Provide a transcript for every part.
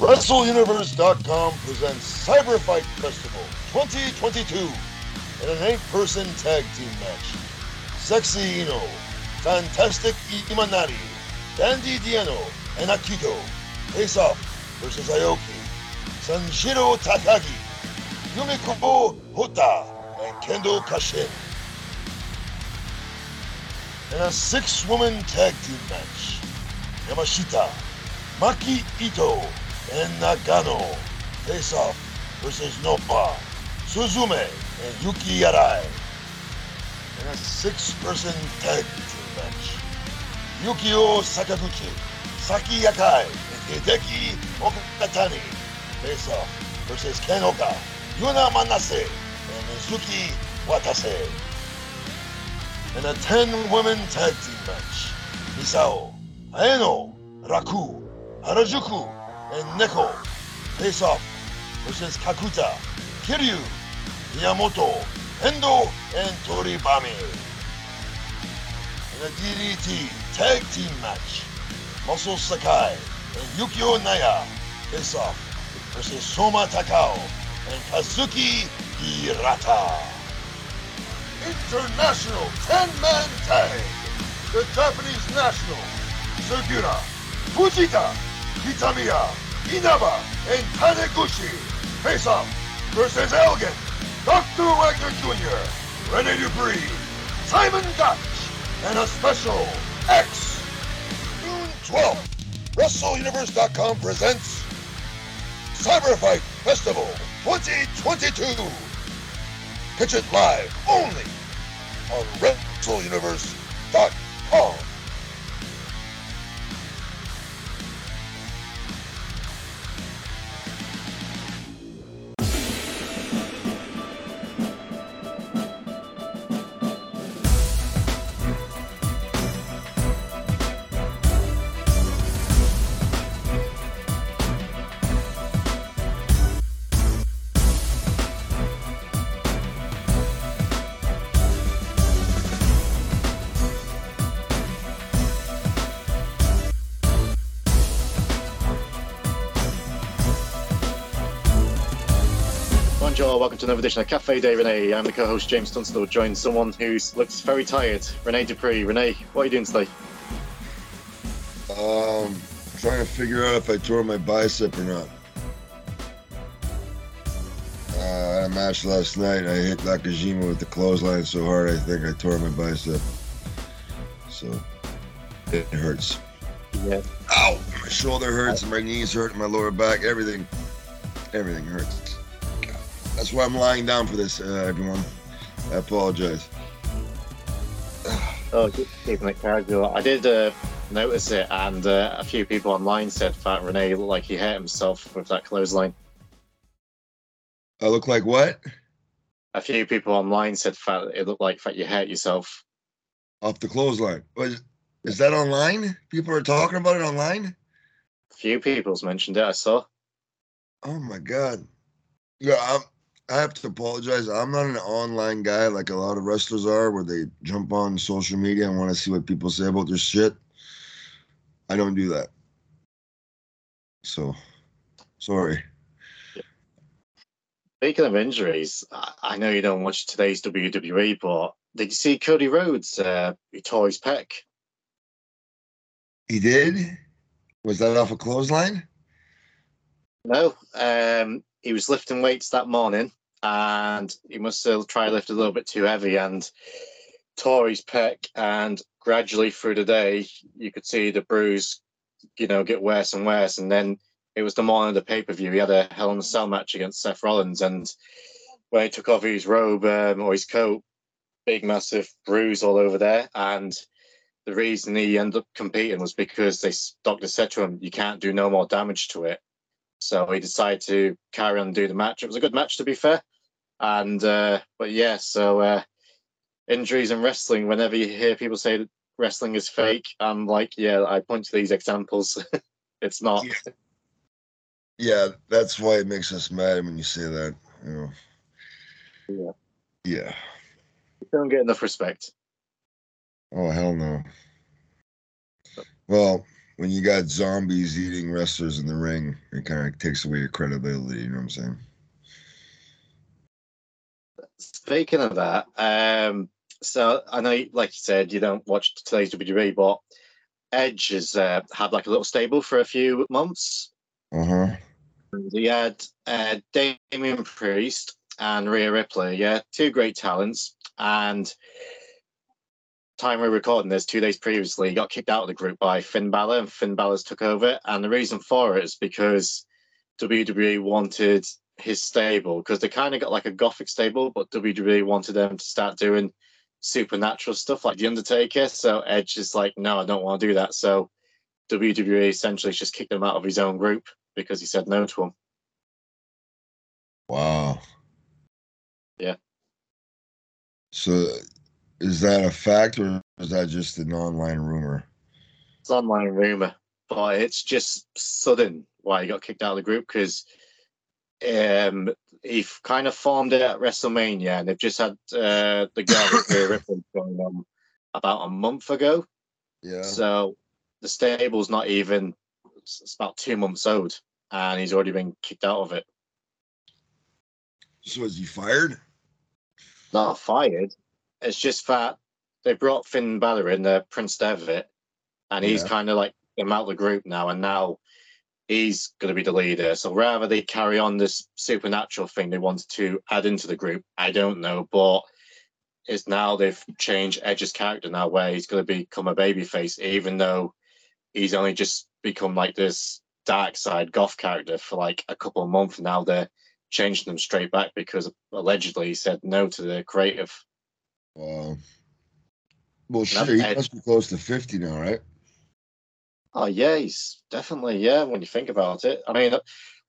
WrestleUniverse.com presents Cyberfight Festival 2022 in an eight-person tag team match. Sexy Ino, Fantastic Imanari, Dandy Diano, and Akito face off versus Aoki, Sanshiro Takagi, Yumiko Hotta, and Kendo Kashin. In a six-woman tag team match, Yamashita, Maki Ito, and Nagano face off versus Noppa, Suzume, and Yuki Arai. In a six-person tag team match, Yukio Sakaguchi, Saki Yakai, and Hideki Okatani face off versus Ken Oka, Yuna Manase, and Mizuki Watase. In a 10-woman tag team match, Misao, Aeno, Raku, Harajuku, and Neko face off versus Kakuta, Kiryu, Miyamoto, Endo, and Toribami. In a DDT tag team match, Muscle Sakai and Yukio Naya face off versus Soma Takao and Kazuki Hirata. International 10-man tag. The Japanese national, Sugiura, Fujita, Kitamiya, Inaba, and Taniguchi face off versus Elgin, Dr. Wagner Jr., Rene Dupree, Simon Gotch, and a special X. June 12th, WrestleUniverse.com presents Cyberfight Festival 2022. Catch it live only on WrestleUniverse.com. Bonjour, welcome to another edition of Cafe de Renee. I'm the co-host James Tunstall, joined someone who looks very tired, Renee Dupree. Renee, what are you doing today? Um, trying to figure out if I tore my bicep or not. Uh, I had a match last night. I hit Nakajima with the clothesline so hard I think I tore my bicep. So it hurts. Yeah. Ow! My shoulder hurts, my knees hurt, my lower back. Everything, everything hurts. That's why I'm lying down for this, uh, everyone. I apologize. Oh, keeping it casual. I did uh, notice it, and uh, a few people online said that Renee looked like he hurt himself with that clothesline. I look like what? A few people online said that it looked like that you hurt yourself. Off the clothesline. Was is that online? People are talking about it online. A few people's mentioned it. I saw. Oh my god. Yeah, I'm, I have to apologize. I'm not an online guy like a lot of wrestlers are, where they jump on social media and want to see what people say about their shit. I don't do that. So, sorry. Speaking of injuries, I know you don't watch today's WWE, but did you see Cody Rhodes? Uh, he tore his pec. He did. Was that off a clothesline? No, um, he was lifting weights that morning, and he must tried to lift a little bit too heavy and tore his pec. And gradually through the day, you could see the bruise, you know, get worse and worse. And then it was the morning of the pay per view. He had a Hell in a Cell match against Seth Rollins, and when he took off his robe um, or his coat, big massive bruise all over there. And the reason he ended up competing was because they doctor said to him, "You can't do no more damage to it." So he decided to carry on and do the match. It was a good match, to be fair. And uh, but yeah, so uh, injuries in wrestling. Whenever you hear people say that wrestling is fake, I'm like, yeah, I point to these examples. it's not. Yeah. Yeah, that's why it makes us mad when you say that. You know. Yeah. Yeah. You don't get enough respect. Oh hell no. Well, when you got zombies eating wrestlers in the ring, it kind of takes away your credibility. You know what I'm saying? Speaking of that, um, so I know, like you said, you don't watch today's WWE, but Edge has uh, had like a little stable for a few months. Huh. He had uh, Damian Priest and Rhea Ripley, yeah, two great talents. And time we're recording this, two days previously, he got kicked out of the group by Finn Balor, and Finn Balor's took over. And the reason for it is because WWE wanted his stable, because they kind of got like a gothic stable, but WWE wanted them to start doing supernatural stuff like The Undertaker. So Edge is like, no, I don't want to do that. So WWE essentially just kicked him out of his own group because he said no to him. Wow. Yeah. So, is that a fact or is that just an online rumor? It's online rumor, but it's just sudden why he got kicked out of the group because um, he kind of formed it at WrestleMania, and they've just had uh, the girl with Rhea Ripley going on about a month ago. Yeah. So the stable's not even it's about two months old, and he's already been kicked out of it. So is he fired? Not fired. It's just that they brought Finn Balor in, the Prince Devitt, and he's Yeah. kind of like him out of the group now, and now he's going to be the leader. So rather they carry on this supernatural thing they wanted to add into the group, I don't know, but it's now they've changed Edge's character now, where he's going to become a babyface, even though he's only just become like this dark side goth character for like a couple of months now. They're changing them straight back because allegedly he said no to the creative. Wow. Well, shit, he must be close to 50 now, right? Oh yeah, he's definitely yeah. When you think about it, I mean,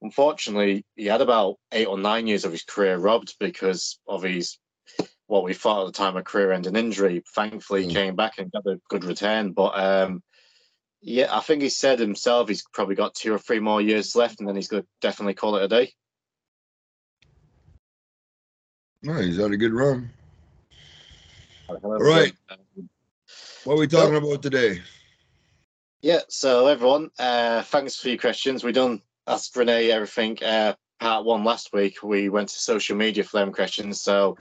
unfortunately, he had about eight or nine years of his career robbed because of his what we thought at the time a career-ending injury. Thankfully, he Mm. came back and got a good return. But um, yeah, I think he said himself he's probably got two or three more years left, and then he's going to definitely call it a day. No, he's had a good run. All right. What are we talking about today? Yeah, so everyone, uh, thanks for your questions. We done asked Renee everything. Uh, part one last week, we went to social media for them questions. So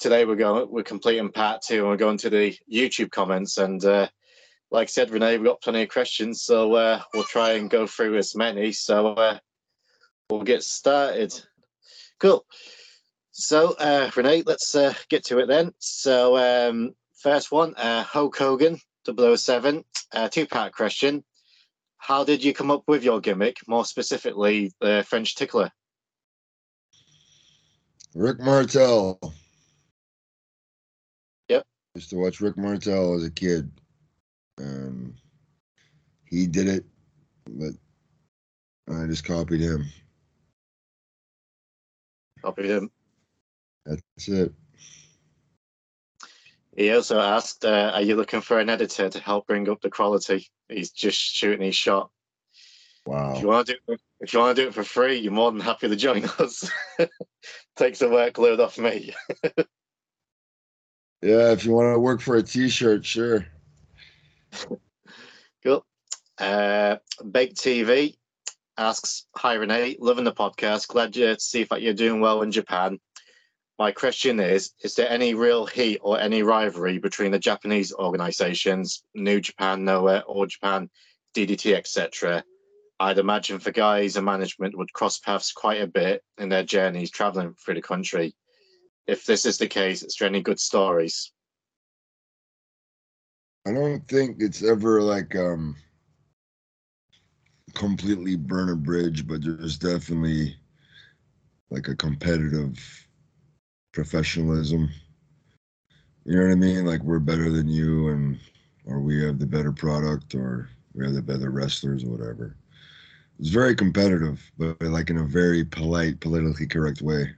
today we're going, we're completing part two, and we're going to the YouTube comments. And uh, like I said, Renee, we've got plenty of questions, so uh, we'll try and go through as many. So uh, we'll get started. Cool. So uh, Renee, let's uh, get to it then. So um, first one, uh, Hulk Hogan, 007, uh, two-part question. How did you come up with your gimmick, more specifically the French tickler? Rick Martel. Yep. Used to watch Rick Martel as a kid. Um, he did it, but I just copied him. Copied him. That's it. He also asked, uh, "Are you looking for an editor to help bring up the quality?" He's just shooting his shot. If you Wow. want to do it, if you want to do it for free, you're more than happy to join us. Takes the workload off me. Yeah, if you want to work for a T-shirt, sure. Cool. Uh, Big TV asks, "Hi Renee, loving the podcast. Glad to see that you're doing well in Japan. My question is: Is there any real heat or any rivalry between the Japanese organisations, New Japan, Noah, All Japan, DDT, etc.? I'd imagine the guys and management would cross paths quite a bit in their journeys traveling through the country. If this is the case, is there any good stories? I don't think it's ever like um completely burn a bridge, but there's definitely like a competitive professionalism. You know what I mean? Like we're better than you and or we have the better product or we have the better wrestlers or whatever. It's very competitive, but like in a very polite, politically correct way.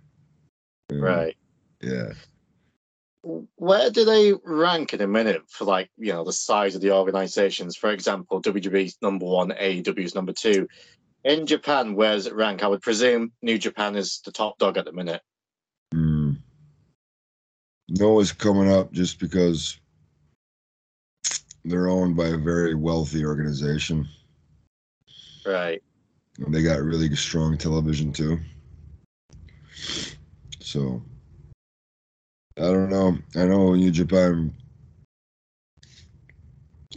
You know? Right. Yeah. where do they rank in a minute for like you know the size of the organizations for example wwe's number one aew's number two in japan where does it rank i would presume new japan is the top dog at the minute. Noah's coming up just because they're owned by a very wealthy organization. Right. And they got really strong television too. So I don't know. I know New Japan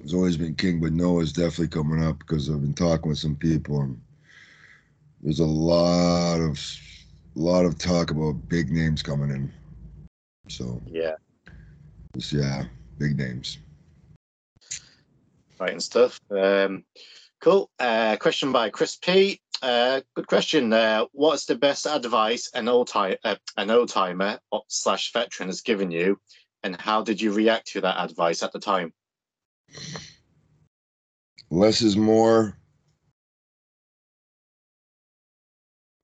has always been king, but Noah's definitely coming up because I've been talking with some people and there's a lot of a lot of talk about big names coming in. So Yeah. just, yeah, big names. Right and stuff. Um, cool. Uh, question by Chris P. Uh, good question. Uh, what's the best advice an old time uh, an old timer slash veteran has given you, and how did you react to that advice at the time? Less is more.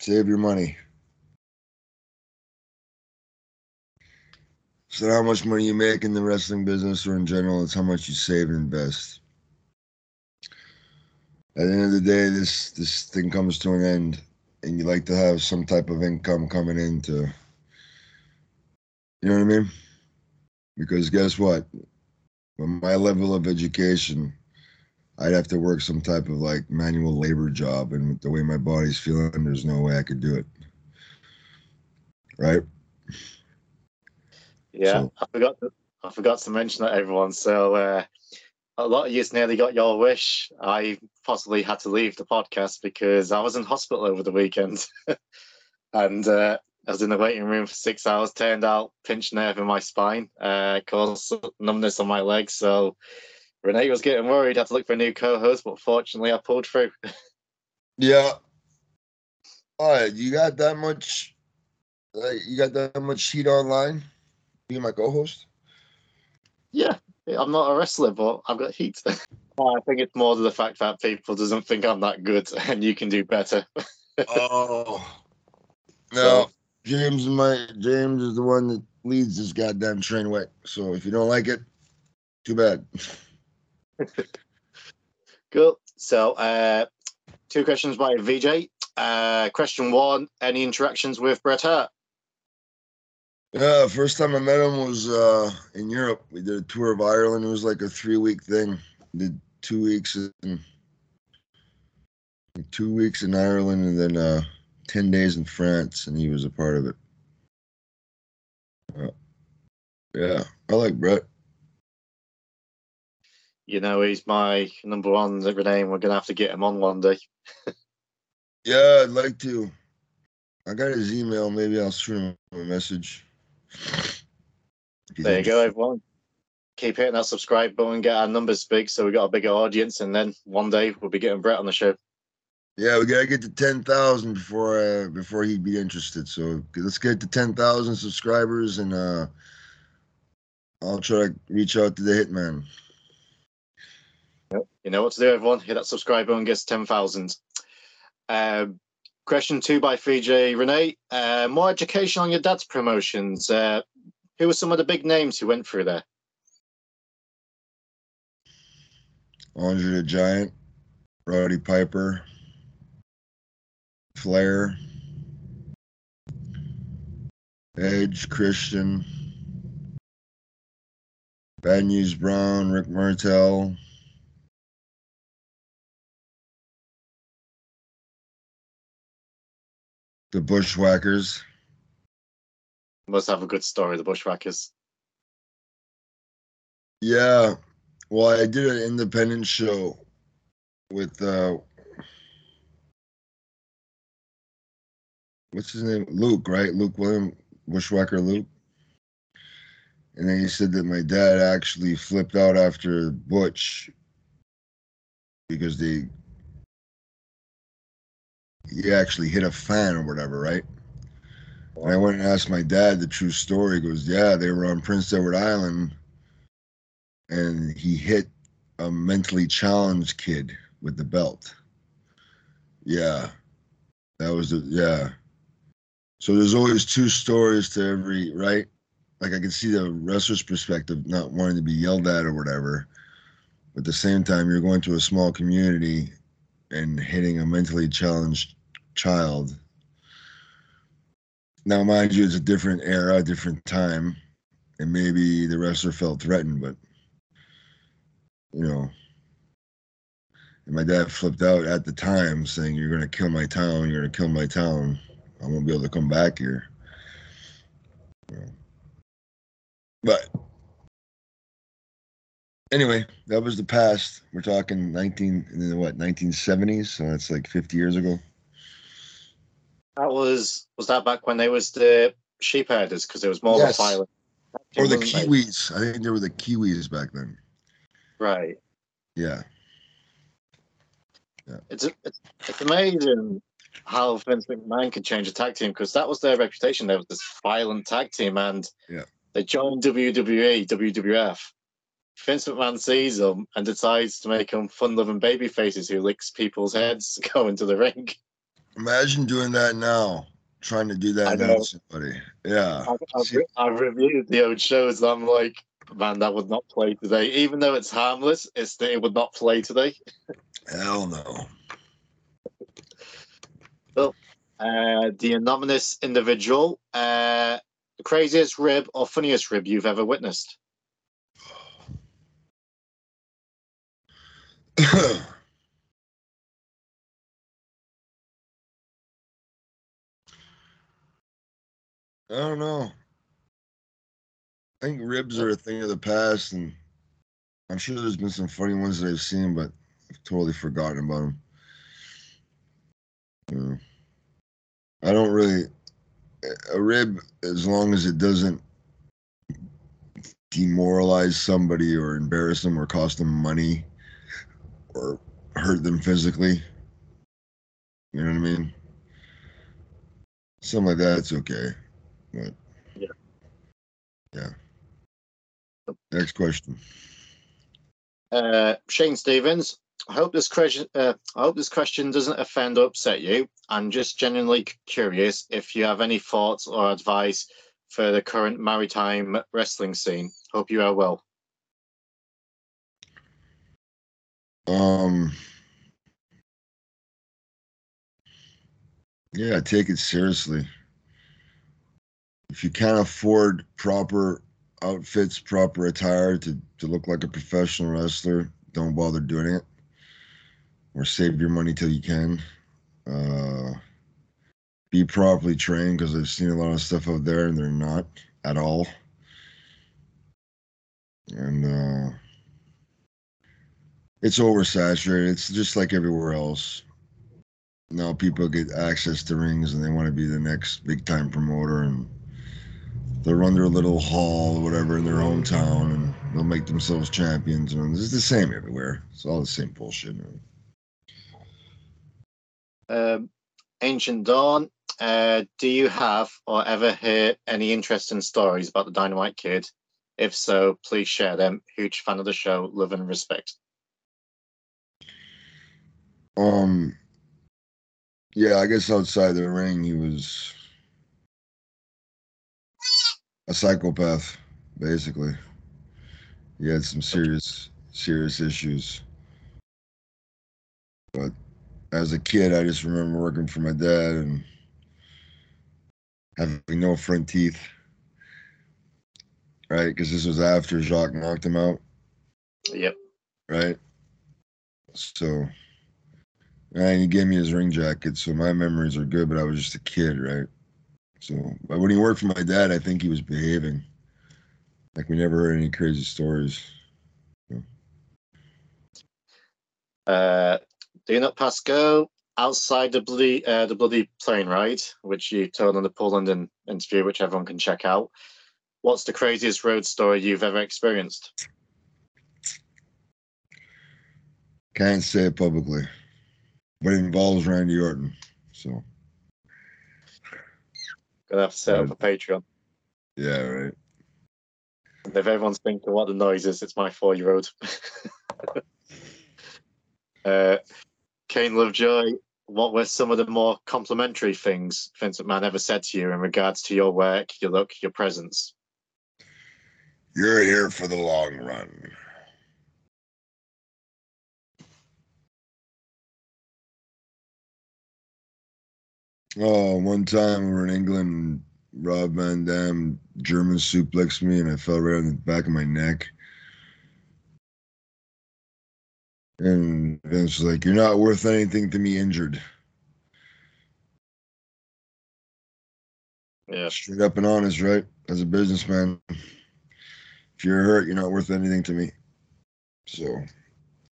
Save your money. Not how much money you make in the wrestling business or in general, it's how much you save and invest. At the end of the day, this this thing comes to an end, and you like to have some type of income coming in to, you know what I mean? Because guess what? With my level of education, I'd have to work some type of like manual labor job, and the way my body's feeling, there's no way I could do it. Right? Yeah, So- I forgot. To, I forgot to mention that everyone. So uh, a lot of you nearly got your wish. I possibly had to leave the podcast because I was in hospital over the weekend, and uh, I was in the waiting room for six hours. Turned out pinched nerve in my spine, uh, caused numbness on my legs. So Renee was getting worried. Had to look for a new co-host, but fortunately, I pulled through. Yeah. All right, you got that much? Like, you got that much heat online? Be my co-host? yeah, I'm not a wrestler, but I've got heat. I think it's more to the fact that people doesn't think I'm that good, and you can do better. Oh. No, So- James is my James is the one that leads this goddamn train wreck. So if you don't like it, too bad. Cool. So, uh, two questions by VJ. Uh, question one: Any interactions with Bret Hart? Yeah, first time I met him was uh, in Europe. We did a tour of Ireland. It was like a three week thing. Did two weeks in two weeks in Ireland and then uh, ten days in France, and he was a part of it. Uh, yeah, I like Bret. You know, he's my number one Renee, and we're gonna have to get him on one day. Yeah, I'd like to. I got his email. Maybe I'll shoot him a message. There you go, everyone. Keep hitting that subscribe button, get our numbers big, so we got a bigger audience, and then one day we'll be getting Bret on the show. Yeah, we gotta get to ten thousand before uh, before he'd be interested. So let's get to ten thousand subscribers, and uh, I'll try to reach out to the hitman. You know what to do, everyone. Hit that subscribe button, gets 10,000. Um, question two by 3J Renee. Uh, more education on your dad's promotions. Uh, who were some of the big names who went through there? Andre the Giant, Roddy Piper, Flair, Edge, Christian, Bad News Brown, Rick Martel. The Bushwhackers. Must have a good story, the Bushwhackers. Yeah. Well, I did an independent show with uh what's his name? Luke, right? Luke William Bushwhacker Luke. And then he said that my dad actually flipped out after Butch because they he actually hit a fan or whatever, right? And I went and asked my dad the true story. He goes, Yeah, they were on Prince Edward Island and he hit a mentally challenged kid with the belt. Yeah. That was the yeah. So there's always two stories to every right. Like I can see the wrestler's perspective, not wanting to be yelled at or whatever. But at the same time, you're going to a small community and hitting a mentally challenged child. Now, mind you, it's a different era, different time, and maybe the wrestler felt threatened, but you know, And my dad flipped out at the time, saying, "You're gonna kill my town. You're gonna kill my town. I won't be able to come back here." But anyway, that was the past. We're talking 19, in the, what, 1970s? So that's like 50 years ago. That was was that back when they was the sheep herders because it was more Yes. violent. Or the? Kiwis. I think there were the Kiwis back then. Right. Yeah. Yeah. It's it's, it's amazing how Vince McMahon could change a tag team because that was their reputation. They were this violent tag team, and Yeah. they joined WWE, WWF. Vince McMahon sees them and decides to make them fun-loving baby faces who licks people's heads going to the ring. Imagine doing that now. Trying to do that now somebody. Yeah. I've, I've, re- I've reviewed the old shows. I'm like, man, that would not play today. Even though it's harmless, it's it would not play today. Hell no. Uh, the anonymous individual, uh, the craziest rib or funniest rib you've ever witnessed. I don't know. I think ribs are a thing of the past, and I'm sure there's been some funny ones that I've seen, but I've totally forgotten about them. Yeah. I don't really. A rib, as long as it doesn't demoralize somebody or embarrass them or cost them money or hurt them physically. You know what I mean? Something like that, it's okay. But Yeah. Yeah. Next question. Uh, Shane Stevens, I hope this question. Uh, I hope this question doesn't offend or upset you. I'm just genuinely curious if you have any thoughts or advice for the current maritime wrestling scene. Hope you are well. Um Yeah, take it seriously. If you can't afford proper outfits, proper attire to, to look like a professional wrestler, don't bother doing it. Or save your money till you can. Uh, be properly trained because I've seen a lot of stuff out there and they're not at all. And uh, it's oversaturated. It's just like everywhere else. Now people get access to rings and they want to be the next big time promoter and they'll run their little hall or whatever in their hometown and they'll make themselves champions and it's the same everywhere. It's all the same bullshit. Man. Um, Ancient Dawn, uh, do you have or ever hear any interesting stories about the Dynamite Kid? If so, please share them. Huge fan of the show, love and respect. Um yeah, I guess outside the ring he was a psychopath, basically. He had some serious serious issues. But as a kid I just remember working for my dad and having no front teeth. Right? Because this was after Jacques knocked him out Yep. right? So, and he gave me his ring jacket, so my memories are good, but I was just a kid, right? So, but when he worked for my dad, I think he was behaving. Like we never heard any crazy stories. Uh, do you not pass go outside the bloody uh, the bloody plane ride, which you told on the Paul London interview, which everyone can check out. What's the craziest road story you've ever experienced? Can't say it publicly, but it involves Randy Orton. So, Gonna have to set up a Patreon. yeah, right. And if everyone's thinking what the noise is, it's my four year old. uh, Kane Lovejoy, what were some of the more complimentary things Vincent McMahon ever said to you in regards to your work, your look, your presence? You're here for the long run. Oh, one time we were in England, Rob Van Dam German suplexed me and I fell right on the back of my neck. And Vince was like, You're not worth anything to me injured. Yeah. Straight up and honest, right? As a businessman, if you're hurt, you're not worth anything to me. So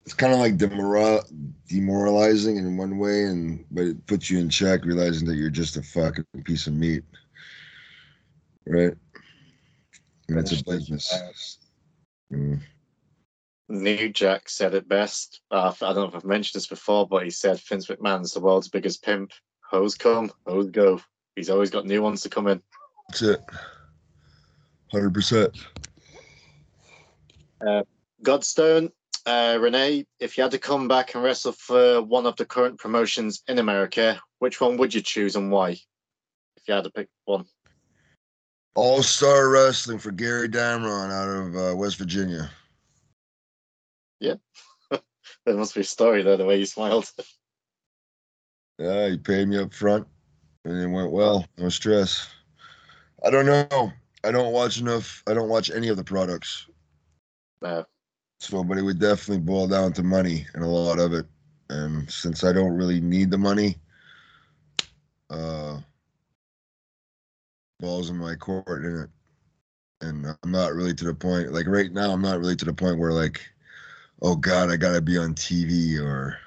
it's kind of like demoral- demoralizing in one way, and but it puts you in check, realizing that you're just a fucking piece of meat, right? And it's a business. Mm. New Jack said it best. Uh, I don't know if I've mentioned this before, but he said Vince McMahon's the world's biggest pimp. Hose come, hose go. He's always got new ones to come in. That's it. Hundred percent. Godstone, uh, Renee, if you had to come back and wrestle for one of the current promotions in America, which one would you choose and why? If you had to pick one. All Star Wrestling for Gary Damron out of uh, West Virginia. Yeah. there must be a story there, the way you smiled. Yeah, he paid me up front, and it went well. No stress. I don't know. I don't watch enough. I don't watch any of the products. No. So, but it would definitely boil down to money and a lot of it. And since I don't really need the money, uh, balls in my court in it. And I'm not really to the point. Like right now, I'm not really to the point where like, oh God, I gotta be on TV or,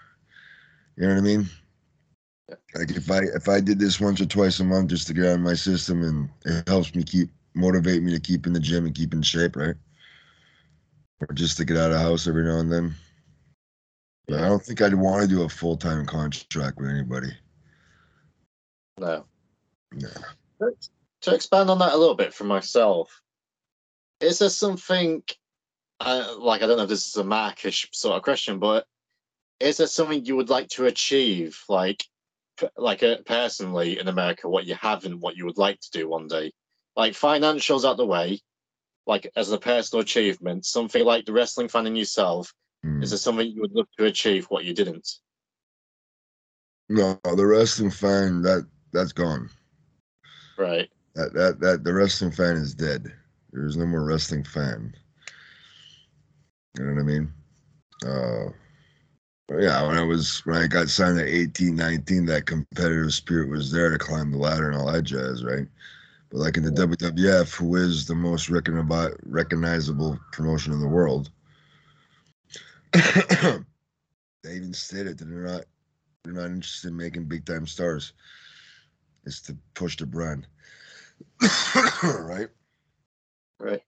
you know what I mean? Yeah. Like if I if I did this once or twice a month just to get out of my system and it helps me keep motivate me to keep in the gym and keep in shape, right? Or just to get out of house every now and then. But I don't think I'd want to do a full time contract with anybody. No. No. To expand on that a little bit for myself, is there something, uh, like, I don't know if this is a Markish sort of question, but is there something you would like to achieve, like, p- like uh, personally in America, what you haven't, what you would like to do one day? Like, financials out the way, like, as a personal achievement, something like the wrestling fan in yourself, Mm. is there something you would look to achieve what you didn't? No, the wrestling fan that that's gone. Right. That that that the wrestling fan is dead. There's no more wrestling fan. You know what I mean? Uh yeah, when I was when I got signed at 18, 19, that competitive spirit was there to climb the ladder and all that jazz, right? But like in the WWF, who is the most recognizable promotion in the world, they even stated that they're not they're not interested in making big time stars. It's to push the brand. right? Right.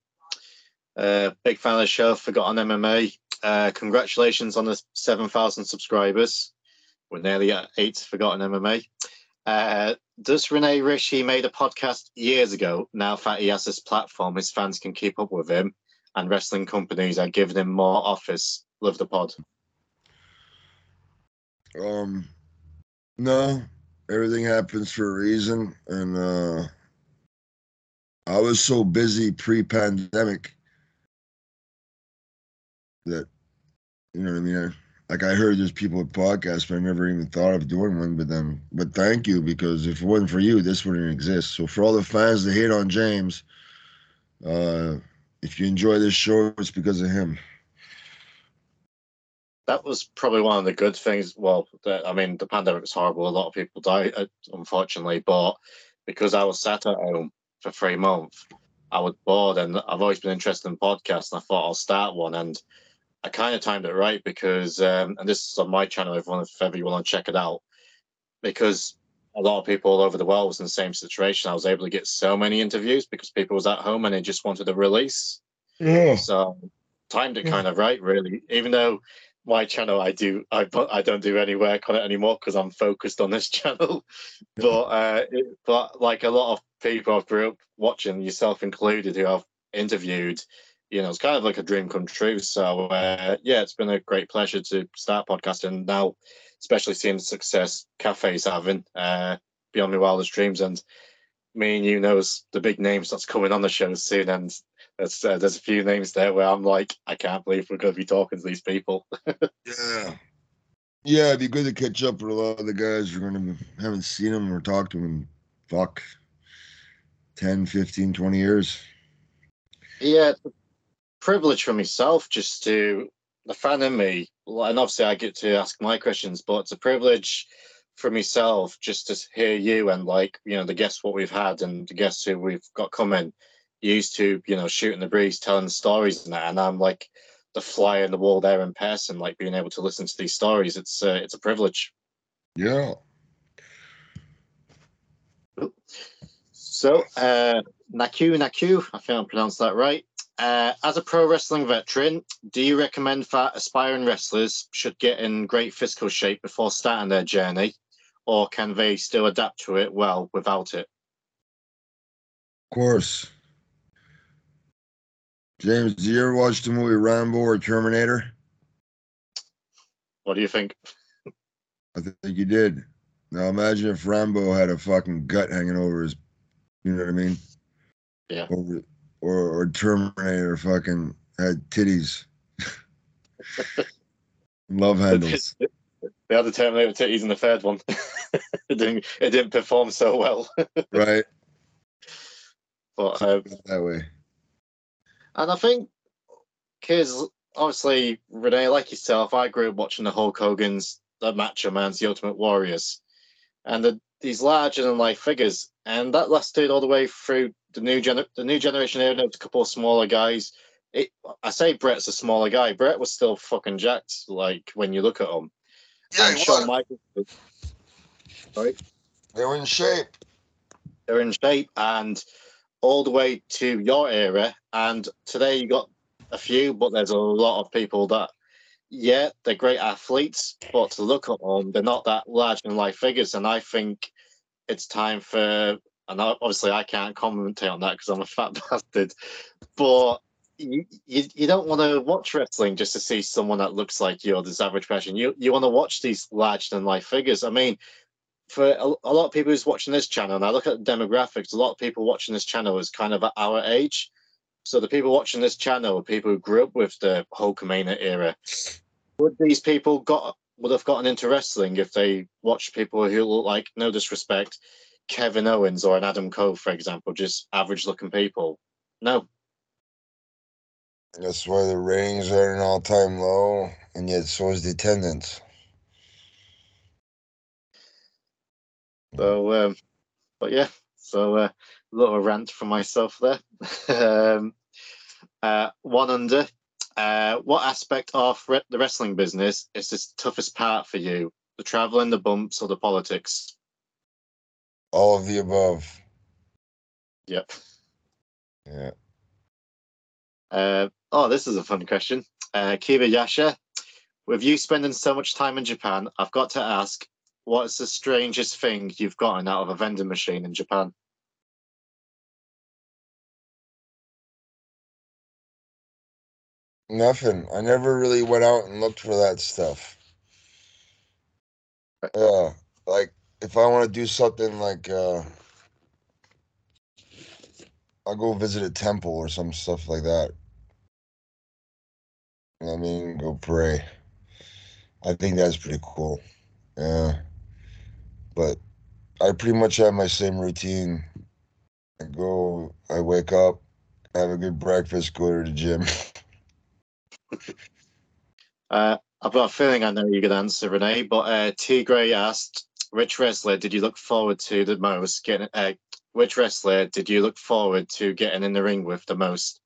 Uh, big fan of the show, Forgotten MMA. Uh, congratulations on the 7,000 subscribers. We're nearly at eight Forgotten MMA. Uh, does Renee wish he made a podcast years ago? Now that he has this platform, his fans can keep up with him, and wrestling companies are giving him more offers. Love the pod. Um no. Everything happens for a reason. And uh I was so busy pre pandemic that you know what I mean? I, like I heard there's people with podcasts, but I never even thought of doing one. But then, but thank you because if it wasn't for you, this wouldn't exist. So for all the fans that hate on James, uh, if you enjoy this show, it's because of him. That was probably one of the good things. Well, the, I mean, the pandemic was horrible. A lot of people died, uh, unfortunately. But because I was sat at home for three months, I was bored, and I've always been interested in podcasts. And I thought I'll start one, and I kind of timed it right because, um, and this is on my channel. Everyone, if ever you want to check it out, because a lot of people all over the world was in the same situation. I was able to get so many interviews because people was at home and they just wanted a release. Yeah. So timed it Yeah. kind of right, really. Even though my channel, I do, I but I don't do any work on it anymore because I'm focused on this channel. but uh, it, but like a lot of people I've grew up watching, yourself included, who I've interviewed, you know, it's kind of like a dream come true. So uh, yeah, it's been a great pleasure to start podcasting now, especially seeing the success Cafe's having uh, beyond my wildest dreams and. Me and you knows the big names that's coming on the show soon, and there's uh, there's a few names there where I'm like, I can't believe we're going to be talking to these people. Yeah. Yeah, it'd be good to catch up with a lot of the guys you're gonna haven't seen them or talked to them in fuck 10, 15, 20 years. Yeah, privilege for myself just to the fan in me and obviously I get to ask my questions, but it's a privilege for myself just to hear you and like you know the guests what we've had and the guests who we've got coming used to you know shooting the breeze, telling stories and that, and I'm like the fly in the wall there in person, like being able to listen to these stories. It's uh, it's a privilege. Yeah. So, uh, Naku Naku, I think I pronounced that right. Uh, as a pro wrestling veteran, do you recommend that aspiring wrestlers should get in great physical shape before starting their journey, or can they still adapt to it well without it? Of course. James, do you ever watch the movie Rambo or Terminator? What do you think? I think you did. Now imagine if Rambo had a fucking gut hanging over his, you know what I mean? Yeah. Over, or or Terminator fucking had titties, love handles. The other Terminator titties in the third one. it didn't. It didn't perform so well. right. But um, that way. And I think, because obviously, Renee, like yourself, I grew up watching the Hulk Hogan's, the Macho Man's, the Ultimate Warriors, and the, these larger than life figures, and that lasted all the way through the new gener- the new generation was a couple of smaller guys. It, I say Bret's a smaller guy. Brett was still fucking jacked. Like when you look at him. Yeah, and Shawn Michaels. Sorry. They were in shape. They're in shape, and all the way to your era. And today you got a few, but there's a lot of people that, yeah, they're great athletes, but to look at them, they're not that large in life figures. And I think it's time for, and obviously I can't commentate on that because I'm a fat bastard, but you, you, you don't want to watch wrestling just to see someone that looks like you or this average person. You you want to watch these larger than life figures. I mean, for a, a, lot of people who's watching this channel, and I look at the demographics, a lot of people watching this channel is kind of at our age. So the people watching this channel are people who grew up with the Hulkamania era. Would these people got would have gotten into wrestling if they watched people who look like, no disrespect, Kevin Owens or an Adam Cole, for example, just average looking people? No. That's why the ratings are at an all time low, and yet so is the attendance. So, um, but yeah, so uh, a little rant from myself there. um, uh, one under. Uh, what aspect of re- the wrestling business is the toughest part for you? The traveling, the bumps, or the politics? All of the above. Yep. Yeah. Uh, oh, this is a fun question. Uh, Kiva Yasha, with you spending so much time in Japan, I've got to ask, what's the strangest thing you've gotten out of a vending machine in Japan? Nothing. I never really went out and looked for that stuff. Yeah, like if I want to do something like uh I'll go visit a temple or some stuff like that. I mean? Go pray. I think that's pretty cool. Yeah. But I pretty much have my same routine. I go, I wake up, have a good breakfast, go to the gym. uh, I've got a feeling I know you could answer, Renee, but uh, T Gray asked, which wrestler did you look forward to the most? Getting, uh, which wrestler did you look forward to getting in the ring with the most?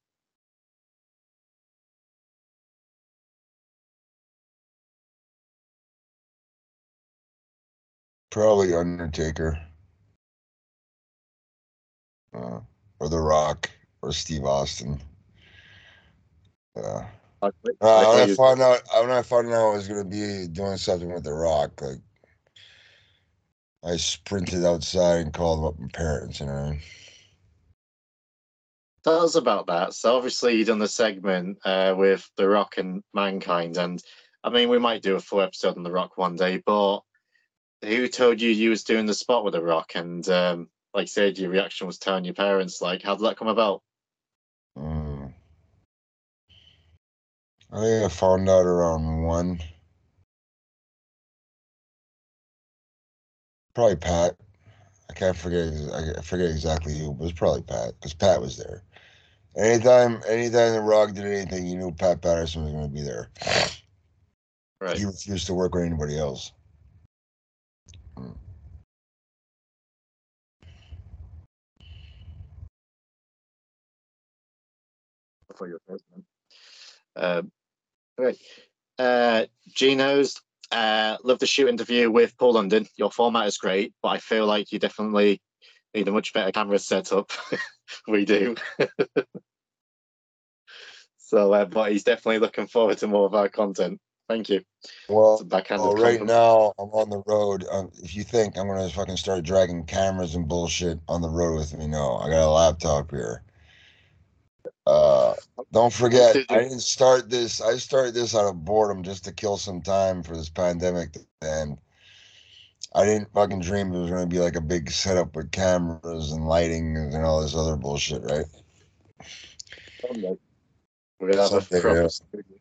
Probably Undertaker. Uh, or The Rock or Steve Austin. Yeah. Uh, when I found out when I found out I was gonna be doing something with The Rock, like I sprinted outside and called up my parents, you know. Tell us about that. So obviously you done the segment uh, with The Rock and Mankind, and I mean we might do a full episode on The Rock one day, but who told you you was doing the spot with The Rock? And um, like I said, your reaction was telling your parents. Like, how did that come about? Mm. I think I found out around one. Probably Pat. I can't forget. I forget exactly who, but it was probably Pat because Pat was there. Anytime, anytime the Rock did anything, you knew Pat Patterson was going to be there. Right. He refused to work with anybody else. before your president. Um, right. Uh, Geno's, uh, love the shoot interview with Paul London. Your format is great, but I feel like you definitely need a much better camera setup. we do. so, uh, but he's definitely looking forward to more of our content. Thank you. Well, It's a backhanded well, right now I'm on the road. Um, if you think I'm gonna fucking start dragging cameras and bullshit on the road with me, no. I got a laptop here. Uh, don't forget, I didn't start this. I started this out of boredom just to kill some time for this pandemic, and I didn't fucking dream it was gonna be like a big setup with cameras and lighting and all this other bullshit, right? We're gonna have a Someday, proper yeah. studio.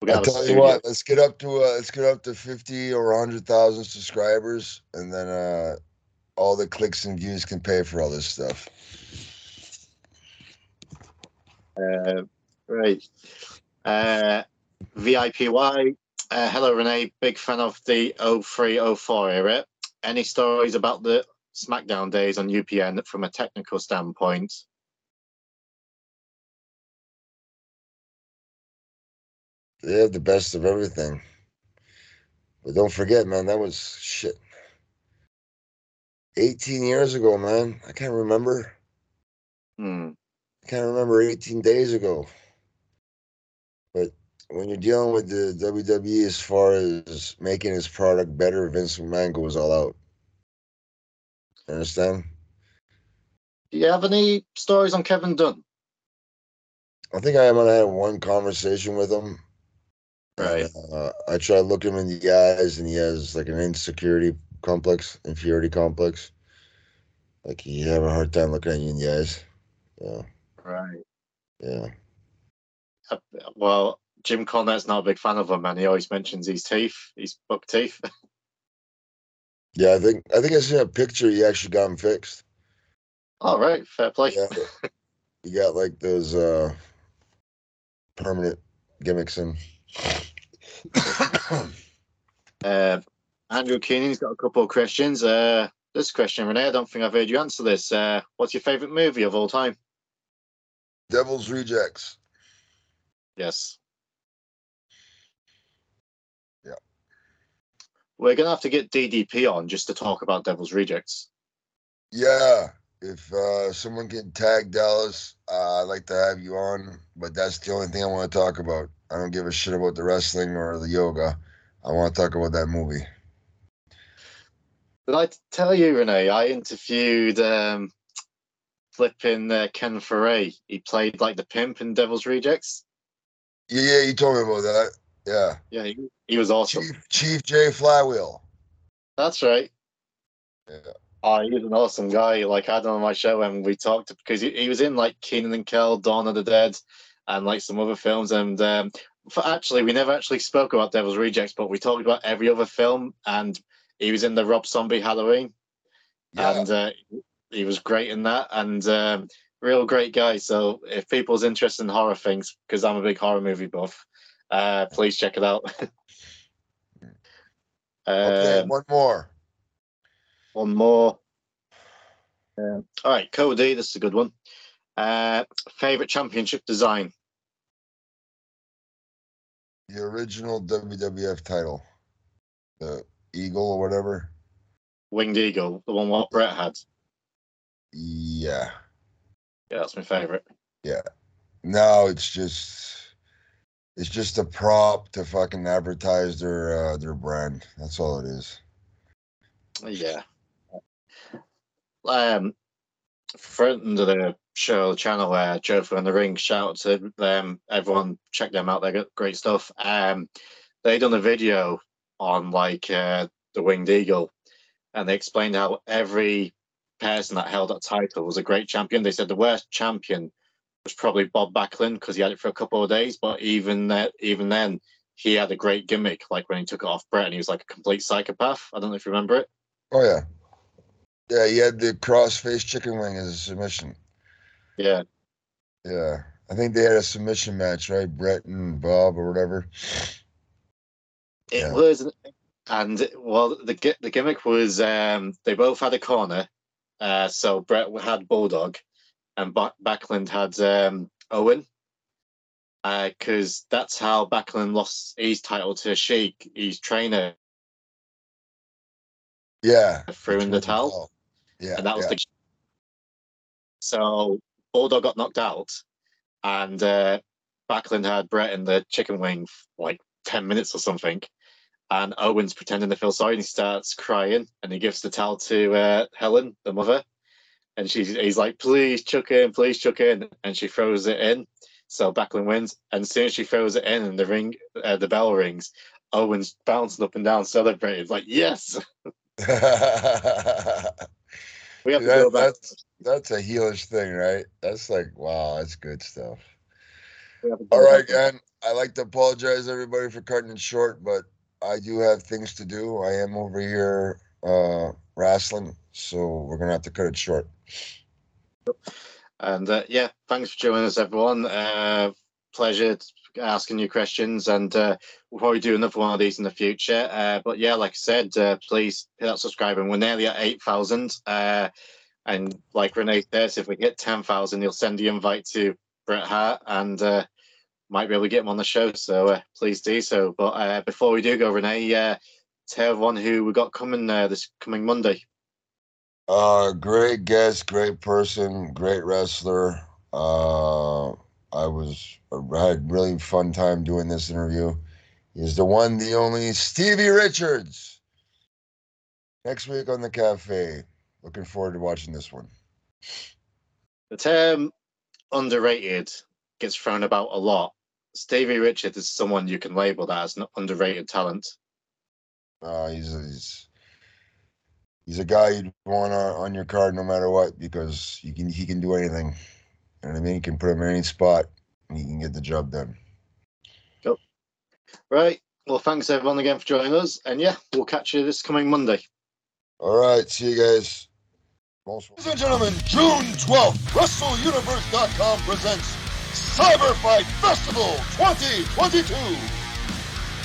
We're gonna I tell you what, let's get up to uh, let's get up to fifty or hundred thousand subscribers, and then uh, all the clicks and views can pay for all this stuff. Uh, right. Uh, VIPY. Uh, hello, Renee. Big fan of the 0304 era. Any stories about the SmackDown days on UPN from a technical standpoint? They have the best of everything, but don't forget, man, that was shit. Eighteen years ago, man. I can't remember. Hmm. I can't remember 18 days ago. But when you're dealing with the WWE as far as making his product better, Vince McMahon goes all out. Understand? Do you have any stories on Kevin Dunn? I think I might have had one conversation with him. Right. Uh, I try to look him in the eyes, and he has like an insecurity complex, inferiority complex. Like he have a hard time looking at you in the eyes. Yeah, Right. yeah. Uh, Well, Jim Cornette's not a big fan of him, and he always mentions his teeth, his buck teeth. Yeah, I think I think I seen a picture. He actually got him fixed. All right, fair play. Yeah, he got like those uh permanent gimmicks in. Uh, Andrew Keenan's got a couple of questions. Uh, this question, Renee, I don't think I've heard you answer this. Uh, what's your favourite movie of all time? Devil's Rejects. Yes. Yeah. We're gonna have to get DDP on just to talk about Devil's Rejects. Yeah, if uh, someone can tag Dallas, uh, I'd like to have you on. But that's the only thing I want to talk about. I don't give a shit about the wrestling or the yoga. I want to talk about that movie. Did I tell you, Renee? I interviewed um, flipping uh, Ken Foree. He played like the pimp in Devil's Rejects. Yeah, yeah, you told me about that. Yeah, Yeah, he, he was awesome. Chief Chief J Flywheel. That's right. Yeah. Oh, he was an awesome guy. Like I had him on my show and we talked because he, he was in like Keenan and Kel, Dawn of the Dead, and like some other films. And um, for actually, we never actually spoke about Devil's Rejects, but we talked about every other film. And he was in the Rob Zombie Halloween, Yeah, and uh, he was great in that. And um, real great guy. So if people's interested in horror things, because I'm a big horror movie buff, uh, please check it out. okay, Um, one more. One more. Um, all right, Cody, this is a good one. Uh, favorite championship design? The original WWF title, the Eagle or whatever. Winged Eagle, the one what Bret had. Yeah. Yeah, that's my favorite. Yeah. No, it's just it's just a prop to fucking advertise their uh, their brand. That's all it is. Yeah. Um, friend of the show, the channel, uh, Joe from the Ring, shout out to them. Everyone, check them out. They got great stuff. Um, they done a video on like uh, the Winged Eagle, and they explained how every person that held that title was a great champion. They said the worst champion was probably Bob Backlund because he had it for a couple of days, but even that, even then, he had a great gimmick. Like when he took it off Bret, and he was like a complete psychopath. I don't know if you remember it. Oh yeah. Yeah, he had the cross-face chicken wing as a submission. Yeah. Yeah. I think they had a submission match, right? Bret and Bob or whatever. It Yeah. was, and well, the the gimmick was um, they both had a corner. Uh, so Bret had Bulldog, and ba- Backlund had um, Owen. Because that's how Backlund lost his title to Sheik, his trainer, Yeah. threw in the towel, Yeah. and that was yeah. the. So Bulldog got knocked out, and uh, Backlund had Bret in the chicken wing for like ten minutes or something, and Owen's pretending to feel sorry, and he starts crying, and he gives the towel to uh, Helen, the mother, and she's he's like, "Please chuck in, please chuck in," and she throws it in. So Backlund wins, and as soon as she throws it in, and the ring, uh, the bell rings, Owen's bouncing up and down, celebrating, it's like, "Yes, we have to That- go back." that's that's a heelish thing, right? That's like wow, that's good stuff. We have to go All right, and I like to apologize everybody for cutting it short, but I do have things to do. I am over here uh wrestling, so we're gonna have to cut it short. And uh, yeah, thanks for joining us, everyone. Uh, pleasure asking you questions, and uh, we'll probably do another one of these in the future. Uh, but yeah, like I said, uh, please hit that subscribe, and we're nearly at eight thousand. Uh, and like Renee says, if we hit ten thousand, you'll send the invite to Bret Hart, and uh, might be able to get him on the show. So uh, please do so. But uh, before we do go, Renee, uh, tell everyone who we got coming uh, this coming Monday. Uh great guest, great person, great wrestler. Uh I was I had really fun time doing this interview. He's the one, the only Stevie Richards. Next week on the cafe. Looking forward to watching this one. The term underrated gets thrown about a lot. Stevie Richards is someone you can label that as an underrated talent. Uh, he's he's he's a guy you'd want on, on your card no matter what because he can he can do anything. You know what I mean? You can put him in any spot and he can get the job done. Right. Well, thanks everyone again for joining us. And yeah, we'll catch you this coming Monday. All right, see you guys. Ladies and gentlemen, June 12th, WrestleUniverse.com presents Cyberfight Festival 2022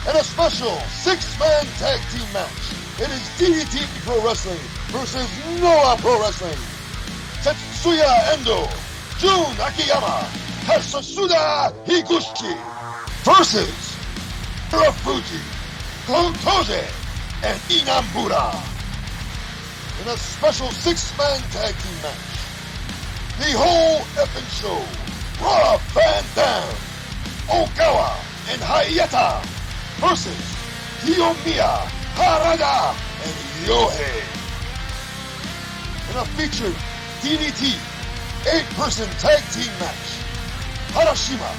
and a special six-man tag team match. It is DDT Pro Wrestling versus Noah Pro Wrestling. Tetsuya Endo, Jun Akiyama, Kazusada Higuchi versus Fuji, Kotoje, and Inambura in a special six-man tag team match. The whole effing show. Rob Van Dam, Ogawa, and Hayata versus Kiyomiya, Harada, and Yohei. In a featured DDT eight-person tag team match. Harashima,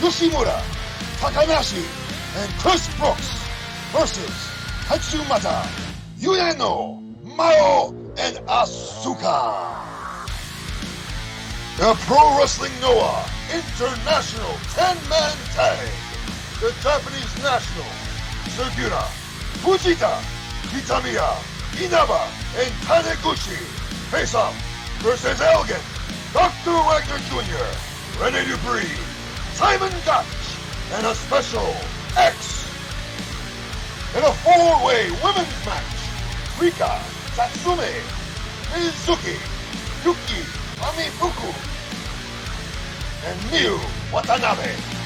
Yoshimura, Takanashi, and Chris Brooks versus Katsumata, Yuneno, Mao, and Asuka. The Pro Wrestling Noah International 10-Man Tag. The Japanese National, Sugiura, Fujita, Kitamiya, Inaba, and Taniguchi face off versus Elgin, Dr. Wagner Jr., Rene Dupree, Simon Gotch, and a special X. In a four-way women's match, Rika, Tatsumi, Mizuki, Yuki, Kamifuku, and Miu Watanabe